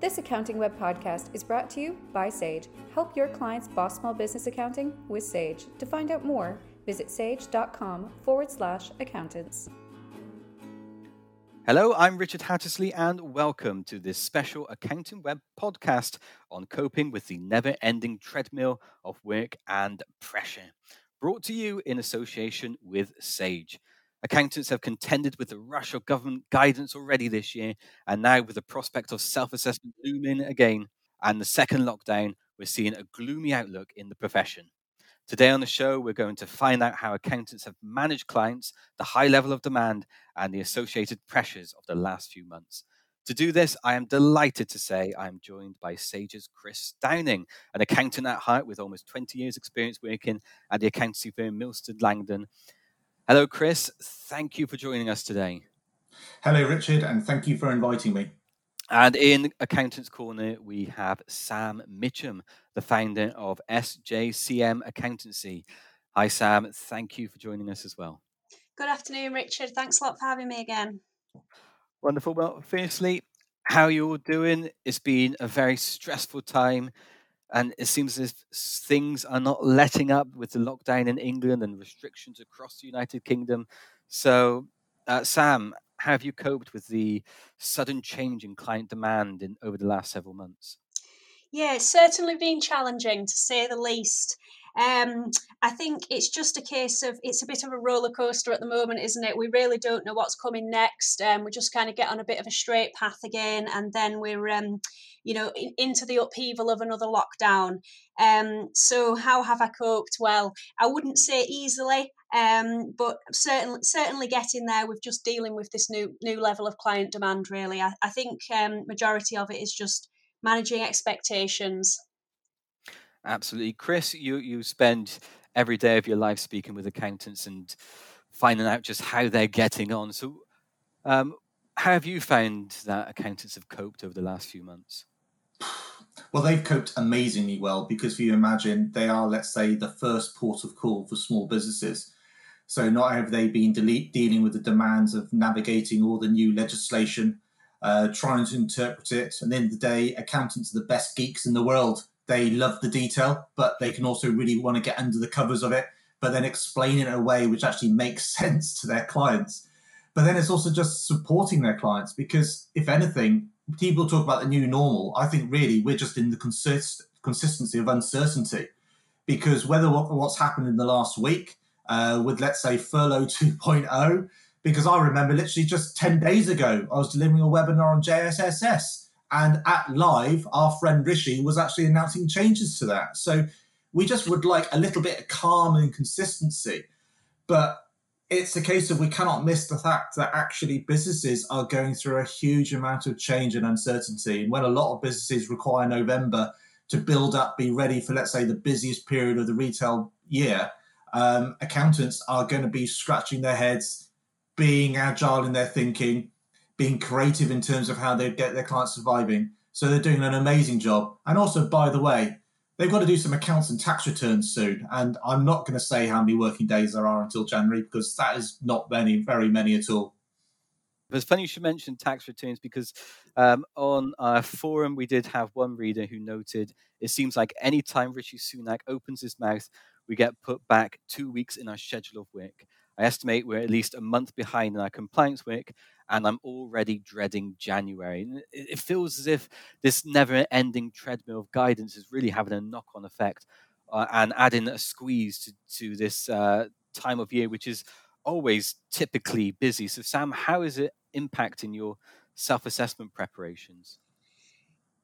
This Accounting Web podcast is brought to you by Sage. Help your clients boss small business accounting with Sage. To find out more, visit sage.com forward slash accountants. Hello, I'm Richard Hattersley, and welcome to this special Accounting Web podcast on coping with the never ending treadmill of work and pressure. Brought to you in association with Sage. Accountants have contended with the rush of government guidance already this year, and now with the prospect of self assessment looming again and the second lockdown, we're seeing a gloomy outlook in the profession. Today on the show, we're going to find out how accountants have managed clients, the high level of demand, and the associated pressures of the last few months. To do this, I am delighted to say I am joined by Sage's Chris Downing, an accountant at heart with almost 20 years' experience working at the accountancy firm Milsted Langdon Hello, Chris. Thank you for joining us today. Hello, Richard, and thank you for inviting me. And in Accountants Corner, we have Sam Mitcham, the founder of SJCM Accountancy. Hi, Sam. Thank you for joining us as well. Good afternoon, Richard. Thanks a lot for having me again. Wonderful. Well, firstly, how you're doing? It's been a very stressful time and it seems as if things are not letting up with the lockdown in England and restrictions across the United Kingdom. So, uh, Sam, how have you coped with the sudden change in client demand in over the last several months? Yeah, it's certainly been challenging to say the least. Um, I think it's just a case of it's a bit of a roller coaster at the moment, isn't it? We really don't know what's coming next. Um, we just kind of get on a bit of a straight path again, and then we're, um, you know, in, into the upheaval of another lockdown. Um, so how have I coped? Well, I wouldn't say easily, um, but certainly certainly getting there with just dealing with this new new level of client demand. Really, I, I think um, majority of it is just managing expectations. Absolutely, Chris. You you spend every day of your life speaking with accountants and finding out just how they're getting on. So, um, how have you found that accountants have coped over the last few months? Well, they've coped amazingly well because if you imagine they are, let's say, the first port of call for small businesses. So not have they been dealing with the demands of navigating all the new legislation, uh, trying to interpret it. And at the the day, accountants are the best geeks in the world they love the detail, but they can also really want to get under the covers of it, but then explain it in a way which actually makes sense to their clients. But then it's also just supporting their clients because, if anything, people talk about the new normal. I think really we're just in the consist- consistency of uncertainty because whether what, what's happened in the last week uh, with, let's say, furlough 2.0, because I remember literally just 10 days ago, I was delivering a webinar on JSSS and at live, our friend Rishi was actually announcing changes to that. So we just would like a little bit of calm and consistency. But it's a case of we cannot miss the fact that actually businesses are going through a huge amount of change and uncertainty. And when a lot of businesses require November to build up, be ready for, let's say, the busiest period of the retail year, um, accountants are going to be scratching their heads, being agile in their thinking, being creative in terms of how they get their clients surviving. So they're doing an amazing job. And also, by the way, they've got to do some accounts and tax returns soon. And I'm not going to say how many working days there are until January because that is not many, very many at all. It's funny you should mention tax returns because um, on our forum we did have one reader who noted it seems like any time Sunak opens his mouth, we get put back two weeks in our schedule of work. I estimate we're at least a month behind in our compliance work, and I'm already dreading January. It feels as if this never ending treadmill of guidance is really having a knock on effect uh, and adding a squeeze to, to this uh, time of year, which is always typically busy. So, Sam, how is it impacting your self assessment preparations?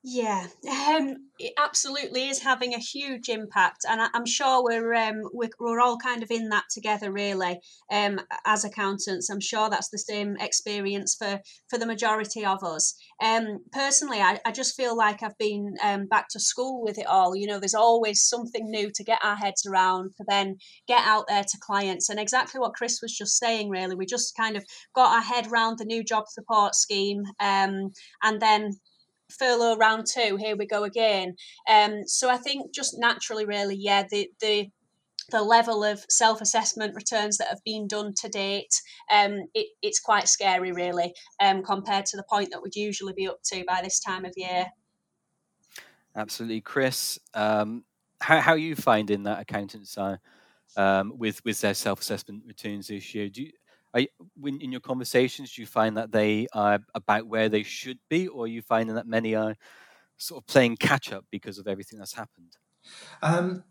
Yeah, um, it absolutely is having a huge impact, and I, am sure we're, um, we're we're all kind of in that together, really. Um, as accountants, I'm sure that's the same experience for for the majority of us. Um, personally, I, I just feel like I've been um, back to school with it all. You know, there's always something new to get our heads around to then get out there to clients, and exactly what Chris was just saying. Really, we just kind of got our head around the new job support scheme, um, and then furlough round two, here we go again. Um, so I think just naturally, really, yeah, the the the level of self assessment returns that have been done to date, um, it, it's quite scary, really, um, compared to the point that we'd usually be up to by this time of year. Absolutely, Chris. Um, how how are you finding that accountants are um, with with their self assessment returns year? Do you, when, in your conversations, do you find that they are about where they should be, or are you finding that many are sort of playing catch up because of everything that's happened? Um,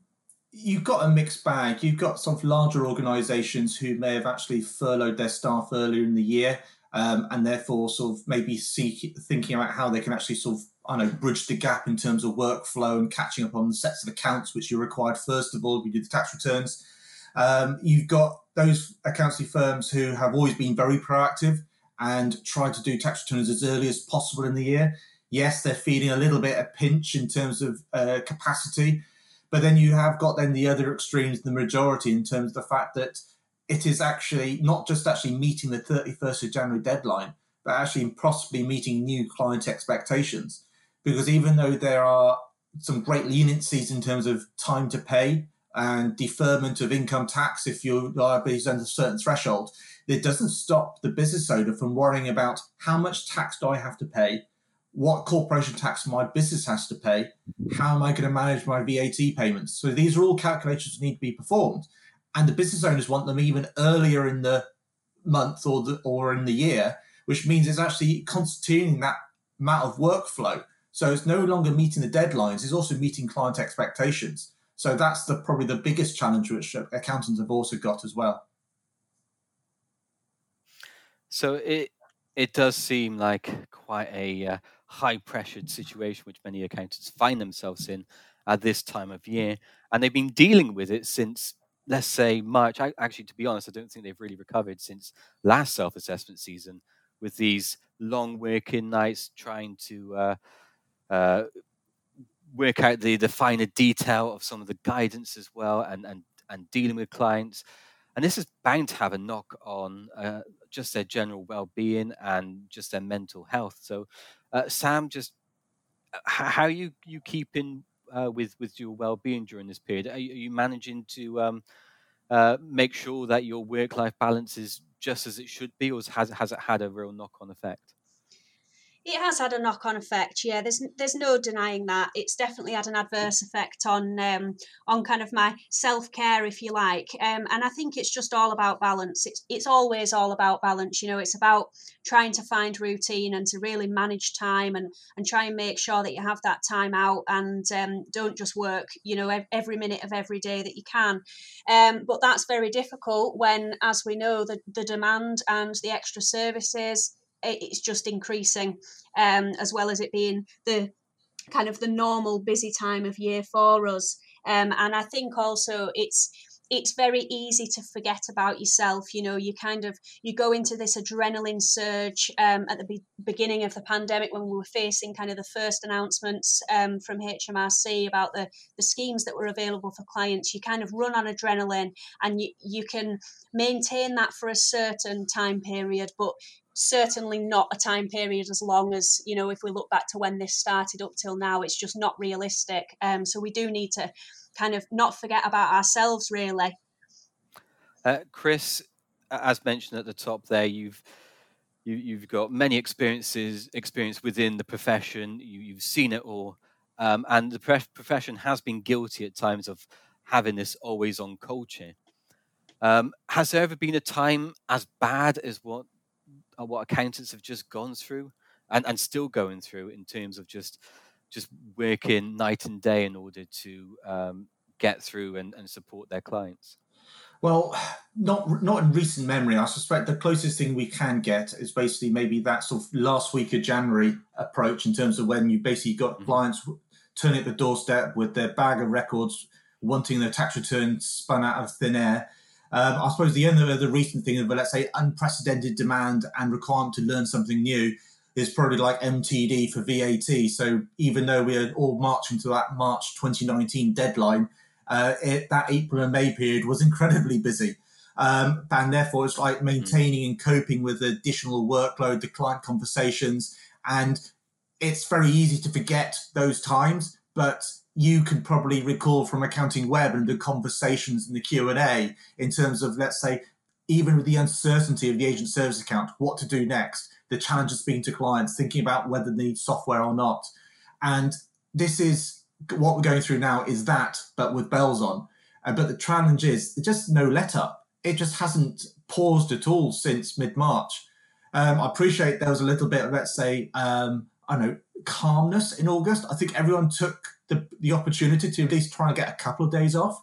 you've got a mixed bag. You've got some larger organisations who may have actually furloughed their staff earlier in the year, um, and therefore sort of maybe seek, thinking about how they can actually sort of I know bridge the gap in terms of workflow and catching up on the sets of accounts which you're required first of all if you do the tax returns. Um, you've got those accounting firms who have always been very proactive and try to do tax returns as early as possible in the year. Yes, they're feeling a little bit a pinch in terms of uh, capacity, but then you have got then the other extremes, the majority, in terms of the fact that it is actually not just actually meeting the 31st of January deadline, but actually possibly meeting new client expectations. Because even though there are some great leniencies in terms of time to pay and deferment of income tax if your liability is under a certain threshold, it doesn't stop the business owner from worrying about how much tax do I have to pay what corporation tax my business has to pay, how am I going to manage my VAT payments? So these are all calculations that need to be performed, and the business owners want them even earlier in the month or the, or in the year, which means it's actually constituting that amount of workflow. So it's no longer meeting the deadlines; it's also meeting client expectations. So that's the probably the biggest challenge which accountants have also got as well. So it it does seem like quite a uh, high pressured situation which many accountants find themselves in at this time of year. And they've been dealing with it since, let's say, March. I, actually, to be honest, I don't think they've really recovered since last self assessment season with these long working nights trying to uh, uh, work out the, the finer detail of some of the guidance as well and, and, and dealing with clients. And this is bound to have a knock on uh, just their general well-being and just their mental health. So uh, Sam, just uh, how you you keeping uh, with with your well being during this period? Are you, are you managing to um, uh, make sure that your work life balance is just as it should be, or has has it had a real knock on effect? It has had a knock on effect, yeah. There's there's no denying that. It's definitely had an adverse effect on um, on kind of my self care, if you like. Um, and I think it's just all about balance. It's it's always all about balance. You know, it's about trying to find routine and to really manage time and and try and make sure that you have that time out and um, don't just work. You know, every minute of every day that you can. Um, but that's very difficult when, as we know, the the demand and the extra services it's just increasing, um, as well as it being the kind of the normal busy time of year for us. Um, and I think also it's it's very easy to forget about yourself you know you kind of you go into this adrenaline surge um, at the be- beginning of the pandemic when we were facing kind of the first announcements um, from hmrc about the, the schemes that were available for clients you kind of run on adrenaline and you, you can maintain that for a certain time period but certainly not a time period as long as you know if we look back to when this started up till now it's just not realistic. Um, so we do need to kind of not forget about ourselves really. Uh, chris as mentioned at the top there you've you, you've got many experiences experience within the profession. You, have seen it all. Um, and the profession has been guilty at times of having this always on culture. Um, has there ever been a time as bad as what uh, what accountants have just gone through and, and still going through in terms of just just working night and day in order to um, get through and, and support their clients? Well, not not in recent memory. I suspect the closest thing we can get is basically maybe that sort of last week of January approach in terms of when you basically got mm-hmm. clients turning at the doorstep with their bag of records, wanting their tax return spun out of thin air, um, I suppose the other the recent thing of let's say unprecedented demand and requirement to learn something new is probably like MTD for VAT. So even though we're all marching to that March 2019 deadline, uh, it, that April and May period was incredibly busy. Um, and therefore, it's like maintaining and coping with the additional workload, the client conversations, and it's very easy to forget those times. But you can probably recall from accounting web and the conversations in the q&a in terms of let's say even with the uncertainty of the agent service account what to do next the challenges speaking to clients thinking about whether they need software or not and this is what we're going through now is that, but with bells on. Uh, but the challenge is just no let up. It just hasn't paused at all since mid March. Um, I appreciate there was a little bit of, let's say, um, I don't know, calmness in August. I think everyone took the, the opportunity to at least try and get a couple of days off.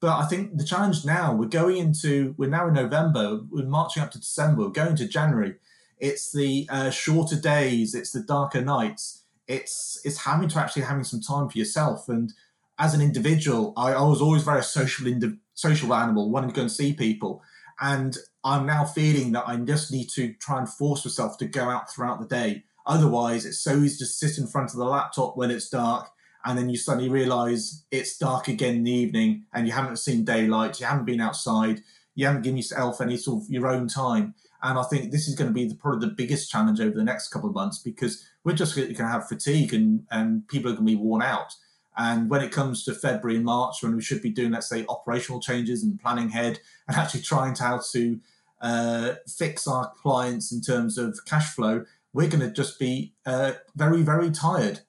But I think the challenge now, we're going into, we're now in November, we're marching up to December, we're going to January. It's the uh, shorter days, it's the darker nights, it's it's having to actually having some time for yourself. And as an individual, I, I was always very social, indi- social animal, wanting to go and see people. And I'm now feeling that I just need to try and force myself to go out throughout the day. Otherwise, it's so easy to sit in front of the laptop when it's dark and then you suddenly realize it's dark again in the evening and you haven't seen daylight, you haven't been outside, you haven't given yourself any sort of your own time. And I think this is going to be the, probably the biggest challenge over the next couple of months because we're just going to have fatigue and, and people are going to be worn out. And when it comes to February and March, when we should be doing, let's say, operational changes and planning ahead and actually trying to how to uh, fix our clients in terms of cash flow, we're going to just be uh, very, very tired.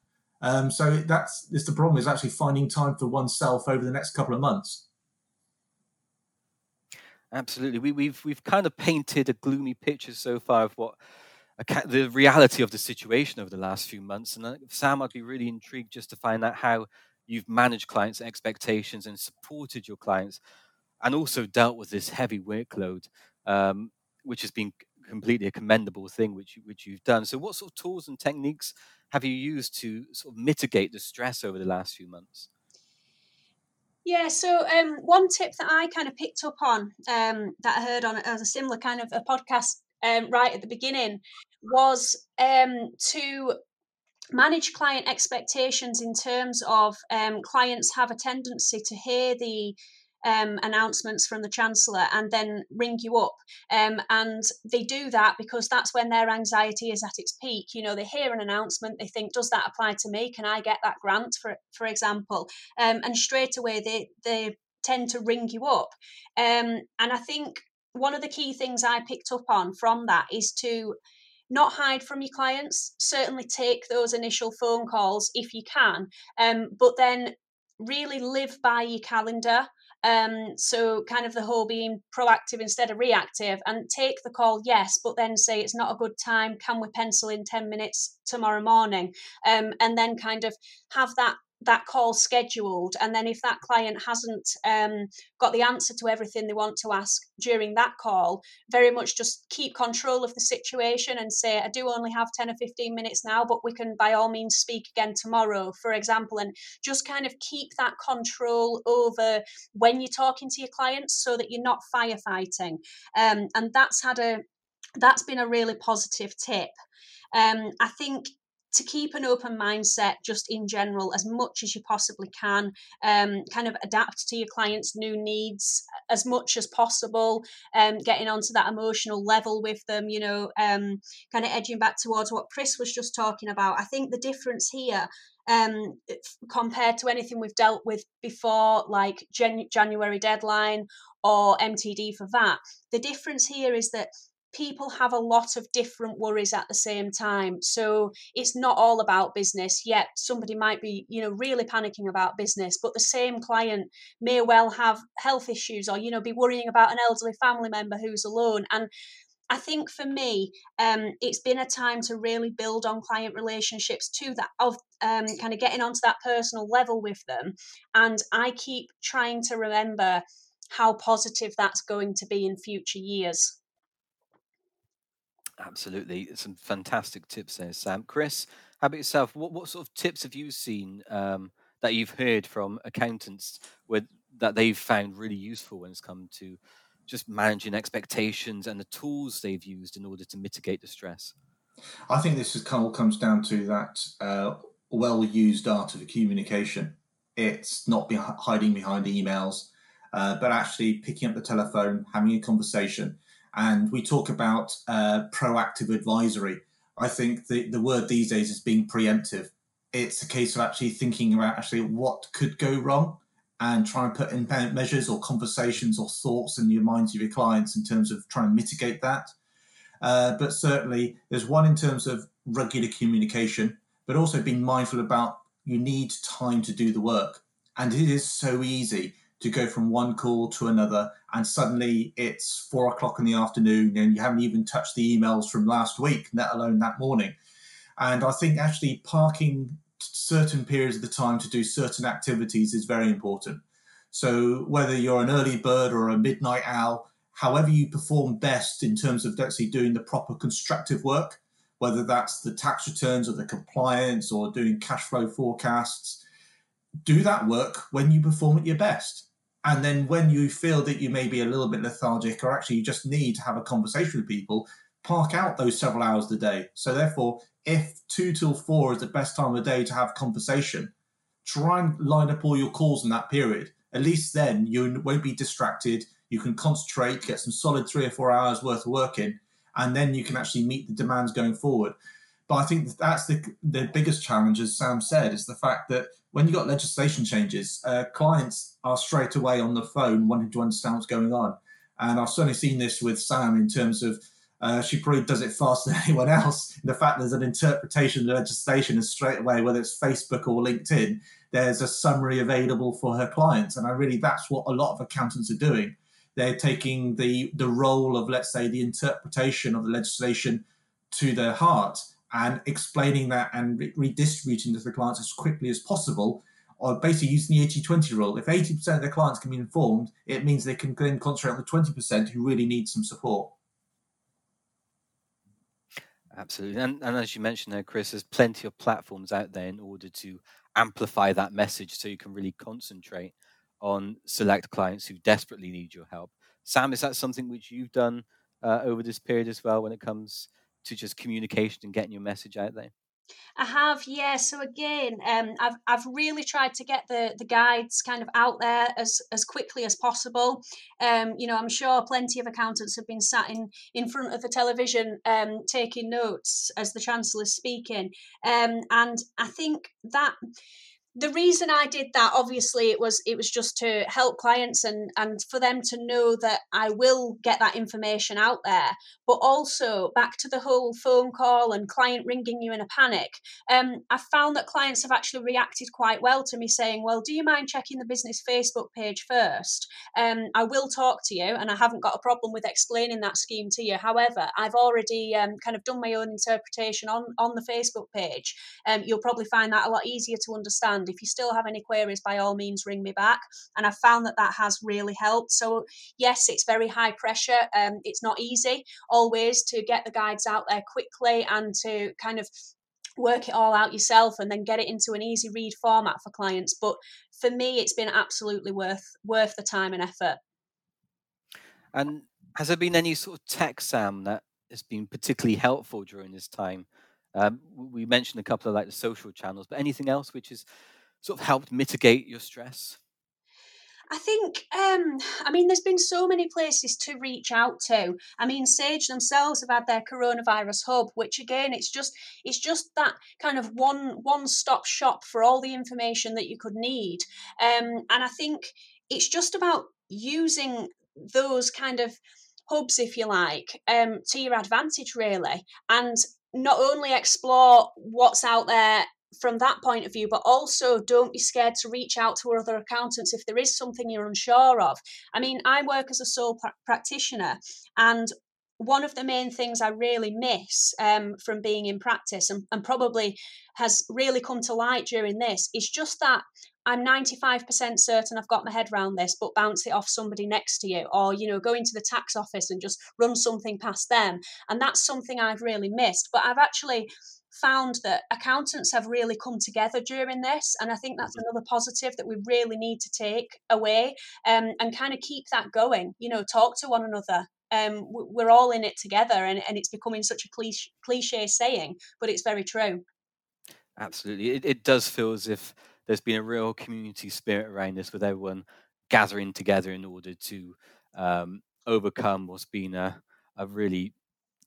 Um, so that's, the problem is actually finding time for oneself over the next couple of months. Absolutely, we, we've we've kind of painted a gloomy picture so far of what the reality of the situation over the last few months. And uh, Sam, I'd be really intrigued just to find out how you've managed clients' expectations and supported your clients, and also dealt with this heavy workload, um, which has been completely a commendable thing which which you've done. So, what sort of tools and techniques have you used to sort of mitigate the stress over the last few months? Yeah, so um, one tip that I kind of picked up on um, that I heard on as a similar kind of a podcast um, right at the beginning was um, to manage client expectations in terms of um, clients have a tendency to hear the um, announcements from the Chancellor and then ring you up. Um, and they do that because that's when their anxiety is at its peak. You know, they hear an announcement, they think, does that apply to me? Can I get that grant, for, for example? Um, and straight away they, they tend to ring you up. Um, and I think one of the key things I picked up on from that is to not hide from your clients certainly take those initial phone calls if you can um, but then really live by your calendar um, so kind of the whole being proactive instead of reactive and take the call, yes, but then say it's not a good time. Can we pencil in 10 minutes tomorrow morning? Um, and then kind of have that that call scheduled and then if that client hasn't um, got the answer to everything they want to ask during that call very much just keep control of the situation and say i do only have 10 or 15 minutes now but we can by all means speak again tomorrow for example and just kind of keep that control over when you're talking to your clients so that you're not firefighting. Um, and that's had a that's been a really positive tip. Um, I think to keep an open mindset just in general as much as you possibly can um, kind of adapt to your clients new needs as much as possible um, getting onto that emotional level with them you know um, kind of edging back towards what chris was just talking about. I think the difference here um, compared to anything we've dealt with before like Jan- january deadline or mtd for VAT the difference here is that people have a lot of different worries at the same time so it's not all about business yet somebody might be you know really panicking about business but the same client may well have health issues or you know be worrying about an elderly family member who's alone and I think for me, um, it's been a time to really build on client relationships to that of um, kind of getting onto that personal level with them. And I keep trying to remember how positive that's going to be in future years. Absolutely, some fantastic tips there, Sam. Chris, how about yourself? What what sort of tips have you seen um, that you've heard from accountants with that they've found really useful when it's come to just managing expectations and the tools they've used in order to mitigate the stress? I think this is all comes down to that uh, well-used art of communication. It's not be hiding behind emails, uh, but actually picking up the telephone, having a conversation and we talk about uh, proactive advisory. I think the, the word these days is being preemptive. It's a case of actually thinking about actually what could go wrong and trying to put in measures or conversations or thoughts in your minds of your clients in terms of trying to mitigate that. Uh, but certainly, there's one in terms of regular communication, but also being mindful about you need time to do the work. And it is so easy to go from one call to another, and suddenly it's four o'clock in the afternoon, and you haven't even touched the emails from last week, let alone that morning. And I think actually parking certain periods of the time to do certain activities is very important. So whether you're an early bird or a midnight owl, however you perform best in terms of actually doing the proper constructive work, whether that's the tax returns or the compliance or doing cash flow forecasts, do that work when you perform at your best. And then when you feel that you may be a little bit lethargic or actually you just need to have a conversation with people, park out those several hours a day. So therefore, if two till four is the best time of the day to have conversation, try and line up all your calls in that period. At least then you won't be distracted. You can concentrate, get some solid three or four hours worth of work in, and then you can actually meet the demands going forward. But I think that's the the biggest challenge, as Sam said, is the fact that when you got legislation changes, uh, clients are straight away on the phone wanting to understand what's going on. And I've certainly seen this with Sam in terms of uh, she probably does it faster than anyone else. The fact there's an interpretation of the legislation is straight away, whether it's Facebook or LinkedIn, there's a summary available for her clients. And I really, that's what a lot of accountants are doing. They're taking the, the role of, let's say, the interpretation of the legislation to their heart and explaining that and re- redistributing to the clients as quickly as possible or basically using the 80 20 rule. If 80% of their clients can be informed, it means they can then concentrate on the 20% who really need some support. Absolutely. And, and as you mentioned there, Chris, there's plenty of platforms out there in order to amplify that message so you can really concentrate on select clients who desperately need your help. Sam, is that something which you've done uh, over this period as well when it comes to just communication and getting your message out there? I have, yeah. So again, um, I've I've really tried to get the the guides kind of out there as as quickly as possible. Um, you know, I'm sure plenty of accountants have been sat in in front of the television um, taking notes as the chancellor's speaking, um, and I think that the reason I did that, obviously, it was it was just to help clients and and for them to know that I will get that information out there. But also back to the whole phone call and client ringing you in a panic. Um, I found that clients have actually reacted quite well to me saying, "Well, do you mind checking the business Facebook page first? Um, I will talk to you, and I haven't got a problem with explaining that scheme to you. However, I've already um, kind of done my own interpretation on on the Facebook page. Um, you'll probably find that a lot easier to understand." If you still have any queries, by all means, ring me back. And I've found that that has really helped. So, yes, it's very high pressure. Um, it's not easy always to get the guides out there quickly and to kind of work it all out yourself and then get it into an easy read format for clients but for me it's been absolutely worth worth the time and effort and has there been any sort of tech sam that has been particularly helpful during this time um, we mentioned a couple of like the social channels but anything else which is sort of helped mitigate your stress? I think, um, I mean, there's been so many places to reach out to. I mean, Sage themselves have had their coronavirus hub, which again, it's just, it's just that kind of one one stop shop for all the information that you could need. Um, and I think it's just about using those kind of hubs, if you like, um, to your advantage, really, and not only explore what's out there from that point of view, but also don't be scared to reach out to other accountants if there is something you're unsure of. I mean, I work as a sole pr- practitioner, and one of the main things I really miss um, from being in practice and, and probably has really come to light during this is just that I'm 95% certain I've got my head around this, but bounce it off somebody next to you, or you know, go into the tax office and just run something past them. And that's something I've really missed. But I've actually found that accountants have really come together during this. And I think that's mm-hmm. another positive that we really need to take away um, and kind of keep that going, you know, talk to one another. Um, we're all in it together, and, and it's becoming such a cliche, cliche saying, but it's very true. Absolutely. It, it does feel as if there's been a real community spirit around this with everyone gathering together in order to um, overcome what's been a, a really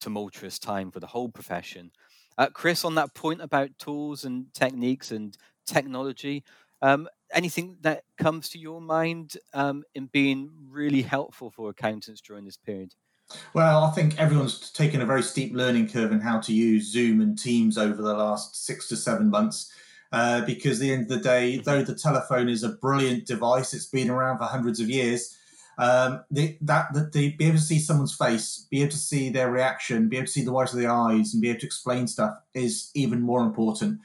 tumultuous time for the whole profession. Uh, Chris, on that point about tools and techniques and technology, um, anything that comes to your mind um, in being really helpful for accountants during this period? Well, I think everyone's taken a very steep learning curve in how to use Zoom and Teams over the last six to seven months. Uh, because at the end of the day, though the telephone is a brilliant device, it's been around for hundreds of years. Um, the, that, that they be able to see someone's face, be able to see their reaction, be able to see the whites of the eyes, and be able to explain stuff is even more important.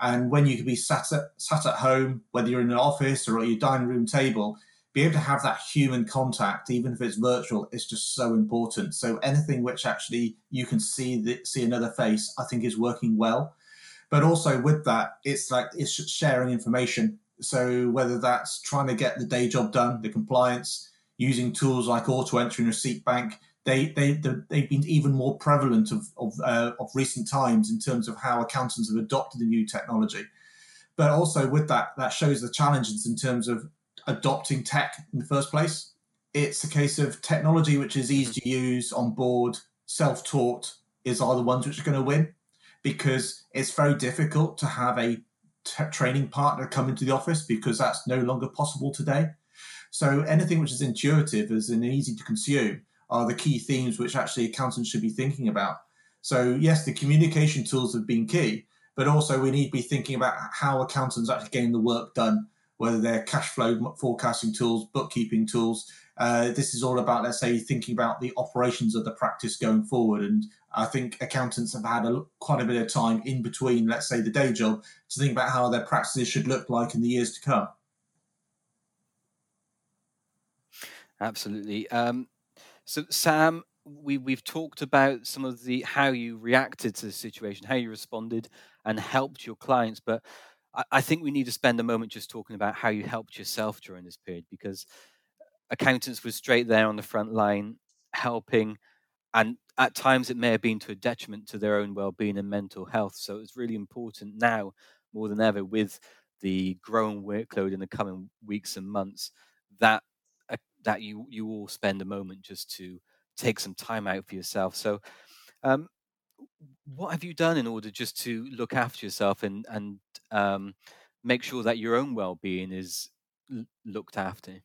And when you can be sat at, sat at home, whether you're in an office or at your dining room table, be able to have that human contact, even if it's virtual, is just so important. So anything which actually you can see the, see another face, I think is working well. But also with that, it's like it's sharing information. So whether that's trying to get the day job done, the compliance, using tools like auto entry and receipt bank, they they they've been even more prevalent of of, uh, of recent times in terms of how accountants have adopted the new technology. But also with that, that shows the challenges in terms of adopting tech in the first place. It's a case of technology which is easy to use on board, self taught, is are the ones which are going to win because it's very difficult to have a t- training partner come into the office because that's no longer possible today. So anything which is intuitive as and easy to consume are the key themes which actually accountants should be thinking about. So yes, the communication tools have been key, but also we need to be thinking about how accountants actually getting the work done whether they're cash flow forecasting tools, bookkeeping tools. Uh, this is all about, let's say, thinking about the operations of the practice going forward. And I think accountants have had a, quite a bit of time in between, let's say, the day job to think about how their practices should look like in the years to come. Absolutely. Um, so, Sam, we we've talked about some of the how you reacted to the situation, how you responded, and helped your clients, but I, think we need to spend a moment just talking about how you helped yourself during this period because accountants were straight there on the front line helping and at times it may have been to a detriment to their own well-being and mental health so it's really important now more than ever with the growing workload in the coming weeks and months that that you you all spend a moment just to take some time out for yourself. So um, what have you done in order just to look after yourself and and um, make sure that your own well-being is l- looked after?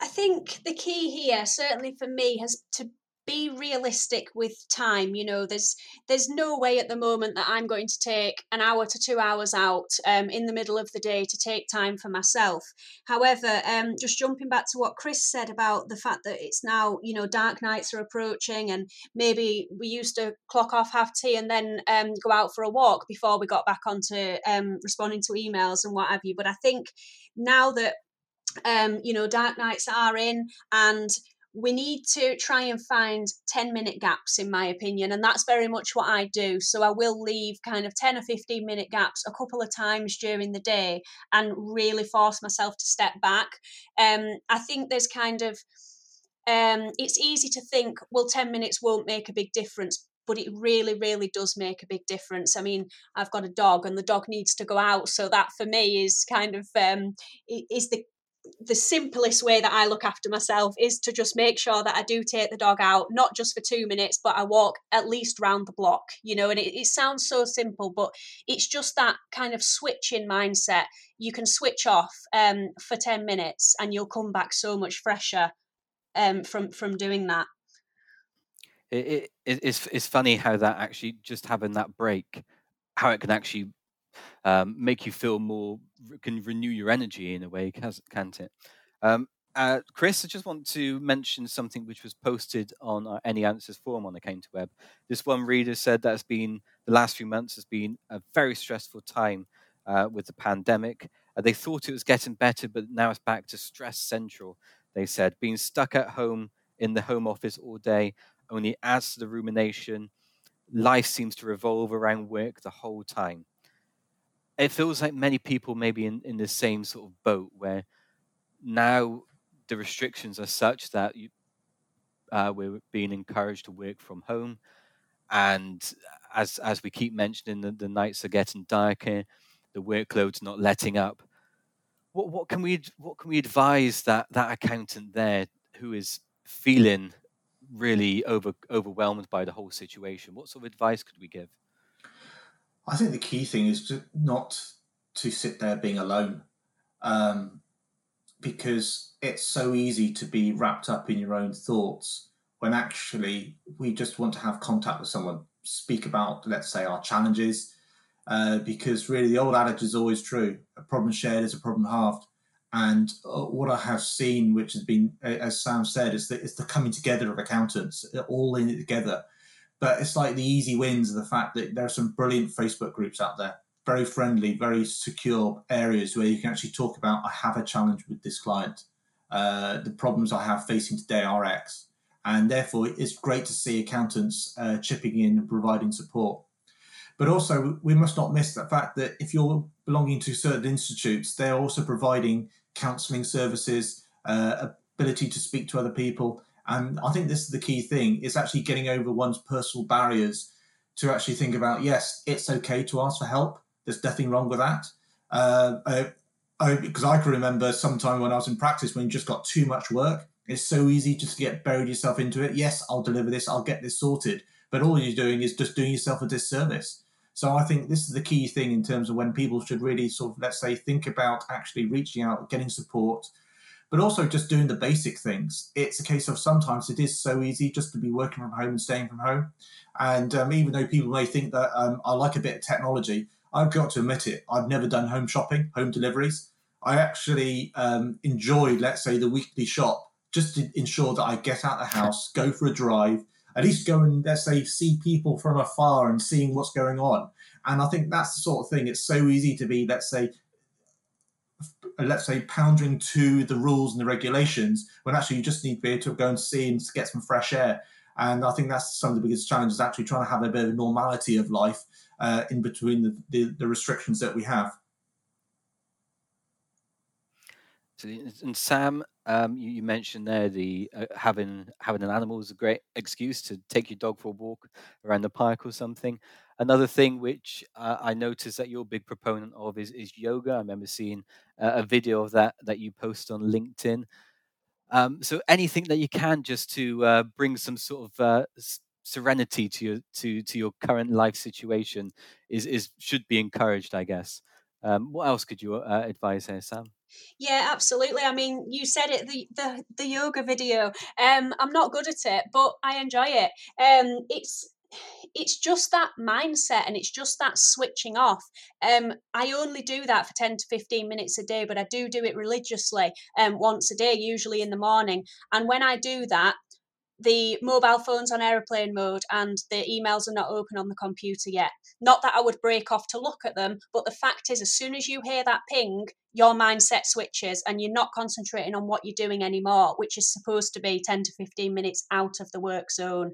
I think the key here, certainly for me, has to be realistic with time you know there's there's no way at the moment that i'm going to take an hour to two hours out um, in the middle of the day to take time for myself. However um, just jumping back to what chris said about the fact that it's now you know dark nights are approaching and maybe we used to clock off have tea and then um, go out for a walk before we got back onto um, responding to emails and what have you. But i think now that um, you know dark nights are in and we need to try and find 10 minute gaps in my opinion and that's very much what i do. So i will leave kind of 10 or 15 minute gaps a couple of times during the day and really force myself to step back. Um, i think there's kind of um, it's easy to think well 10 minutes won't make a big difference but it really really does make a big difference. I mean i've got a dog and the dog needs to go out so that for me is kind of um, is the the simplest way that I look after myself is to just make sure that I do take the dog out, not just for two minutes, but I walk at least round the block, you know. And it, it sounds so simple, but it's just that kind of switch in mindset. You can switch off um, for 10 minutes and you'll come back so much fresher um, from, from doing that. It, it, it's, it's funny how that actually just having that break, how it can actually um, make you feel more, can renew your energy in a way, can't it? Um, uh, Chris, I just want to mention something which was posted on our Any Answers forum on the Accounting Web. This one reader said that it's been the last few months has been a very stressful time uh, with the pandemic. Uh, they thought it was getting better, but now it's back to stress central. They said being stuck at home in the home office all day only adds to the rumination. Life seems to revolve around work the whole time it feels like many people maybe in, in the same sort of boat where now the restrictions are such that you, uh, we're being encouraged to work from home. And as as we keep mentioning the, the nights are getting darker the workload's not letting up. What what can we what can we advise that that accountant there who is feeling really over overwhelmed by the whole situation? What sort of advice could we give I think the key thing is to not to sit there being alone, um, because it's so easy to be wrapped up in your own thoughts when actually we just want to have contact with someone, speak about, let's say, our challenges, uh, because really the old adage is always true: a problem shared is a problem halved. And uh, what I have seen, which has been, as Sam said, is that it's the coming together of accountants, all in it together. But it's like the easy wins of the fact that there are some brilliant Facebook groups out there, very friendly, very secure areas where you can actually talk about, I have a challenge with this client. Uh, the problems I have facing today are X. And therefore, it's great to see accountants uh, chipping in and providing support. But also, we must not miss the fact that if you're belonging to certain institutes, they're also providing counselling services, uh, ability to speak to other people. And I think this is the key thing: is actually getting over one's personal barriers to actually think about yes, it's okay to ask for help. There's nothing wrong with that. Uh, I, I, because I can remember sometime when I was in practice when you just got too much work. It's so easy just to get buried yourself into it. Yes, I'll deliver this. I'll get this sorted. But all you're doing is just doing yourself a disservice. So I think this is the key thing in terms of when people should really sort of, let's say, think about actually reaching out, getting support, but also just doing the basic things. It's a case of sometimes it is so easy just to be working from home and staying from home. And um, even though people may think that um, I like a bit of technology, I've got to admit it. I've never done home shopping, home deliveries. I actually um, enjoy, let's say, the weekly shop just to ensure that I get out the house, go for a drive, at least go and let's say see people from afar and seeing what's going on. And I think that's the sort of thing. It's so easy to be, let's say, let's say pounding to the rules and the regulations when actually you just need to be able to go and see and get some fresh air. And I think that's some of the biggest challenges actually trying to have a bit of normality of life uh, in between the, the, the restrictions that we have. And Sam, um, you, you, mentioned there the uh, having having an animal is a great excuse to take your dog for a walk around the park or something. Another thing which uh, I noticed that you're a big proponent of is, is yoga. I remember seeing uh, a video of that that you post on LinkedIn. Um, so anything that you can just to uh, bring some sort of uh, serenity to your to to your current life situation is is should be encouraged, I guess. Um, what else could you uh, advise here, Sam? Yeah, absolutely. I mean, you said it the the, the yoga video. Um, I'm not good at it, but I enjoy it. Um, it's it's just that mindset and it's just that switching off. Um, I only do that for 10 to 15 minutes a day, but I do do it religiously um, once a day, usually in the morning. And when I do that, the mobile phone's on aeroplane mode and the emails are not open on the computer yet. Not that I would break off to look at them, but the fact is, as soon as you hear that ping, your mindset switches and you're not concentrating on what you're doing anymore, which is supposed to be 10 to 15 minutes out of the work zone.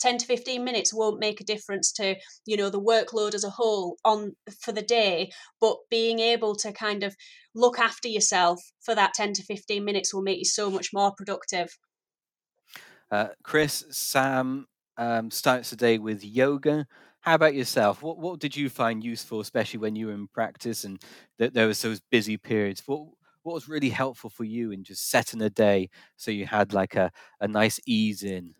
10 to 15 minutes won't make a difference to you know the workload as a whole on for the day but being able to kind of look after yourself for that 10 to 15 minutes will make you so much more productive uh, Chris, Sam um, starts the day with yoga. How about yourself? What what did you find useful, especially when you were in practice and that there was those busy periods? What what was really helpful for you in just setting a day so you had like a, a nice ease in?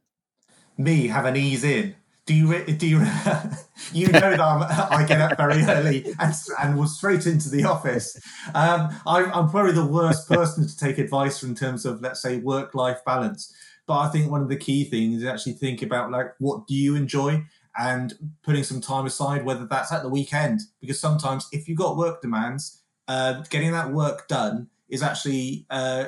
Me have an ease in. Do you do you you know that I'm, i get up very early and and was straight into the office. Um, I'm, I'm probably the worst person to take advice from in terms of let's say work life balance. But I think one of the key things is actually think about like what do you enjoy and putting some time aside, whether that's at the weekend, because sometimes if you've got work demands, uh, getting that work done is actually uh,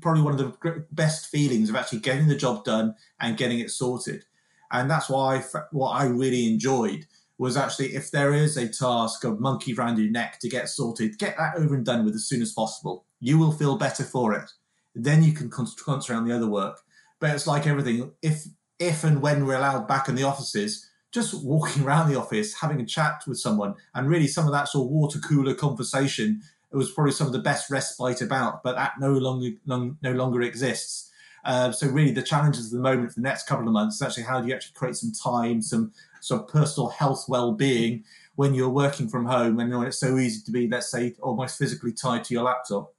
probably one of the best feelings of actually getting the job done and getting it sorted. And that's why what I really enjoyed was actually if there is a task of monkey around your neck to get sorted, get that over and done with as soon as possible. You will feel better for it. Then you can concentrate on the other work. But it's like everything. If if and when we're allowed back in the offices, just walking around the office, having a chat with someone, and really some of that sort of water cooler conversation, it was probably some of the best respite about. But that no longer long, no longer exists. Uh, so really, the challenges of the moment for the next couple of months is actually how do you actually create some time, some sort of personal health well-being when you're working from home and when it's so easy to be, let's say, almost physically tied to your laptop.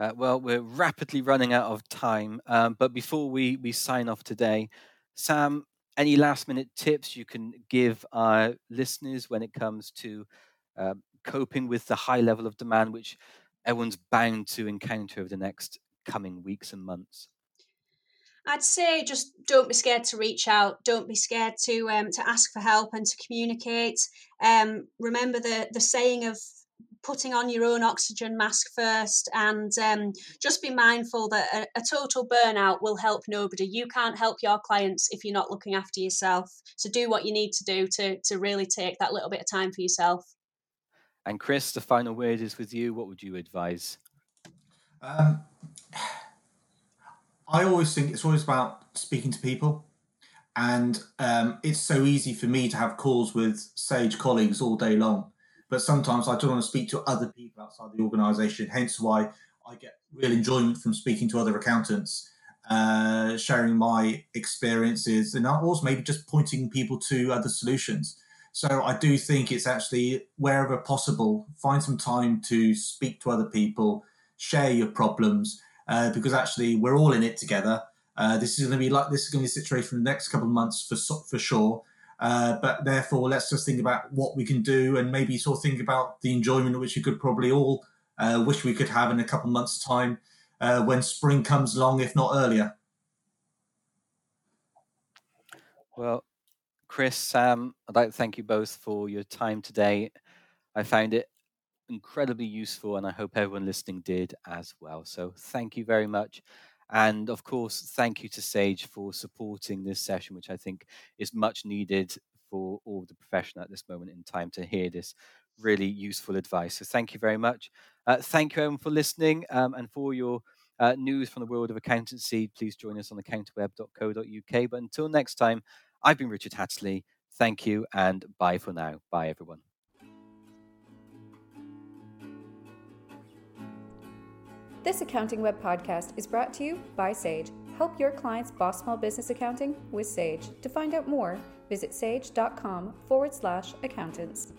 Uh, well, we're rapidly running out of time, um, but before we, we sign off today, Sam, any last minute tips you can give our listeners when it comes to uh, coping with the high level of demand which everyone's bound to encounter over the next coming weeks and months? I'd say just don't be scared to reach out. Don't be scared to um, to ask for help and to communicate. Um, remember the the saying of putting on your own oxygen mask first and um, just be mindful that a, a, total burnout will help nobody. You can't help your clients if you're not looking after yourself. So do what you need to do to to really take that little bit of time for yourself. And chris the final word is with you. What would you advise? Um, I always think it's always about speaking to people. And um, it's so easy for me to have calls with Sage colleagues all day long. But sometimes I don't want to speak to other people outside the organization, hence why I get real enjoyment from speaking to other accountants, uh, sharing my experiences, and also maybe just pointing people to other solutions. So I do think it's actually wherever possible, find some time to speak to other people, share your problems, uh, because actually we're all in it together. Uh, this is going to be like this is going to be a situation for the next couple of months for for sure. Uh, but therefore, let's just think about what we can do and maybe sort of think about the enjoyment which we could probably all uh, wish we could have in a couple months' time uh, when spring comes along, if not earlier. Well, Chris, Sam, I'd like to thank you both for your time today. I found it incredibly useful, and I hope everyone listening did as well. So thank you very much. And of course, thank you to Sage for supporting this session, which I think is much needed for all the profession at this moment in time to hear this really useful advice. So thank you very much. Uh, thank you everyone for listening um, and for your uh, news from the world of accountancy. Please join us on accountingweb.co.uk. But until next time, I've been Richard Hattersley. Thank you and bye for now. Bye, everyone. This Accounting Web podcast is brought to you by Sage. Help your clients boss small business accounting with Sage. To find out more, visit sage.com forward slash accountants.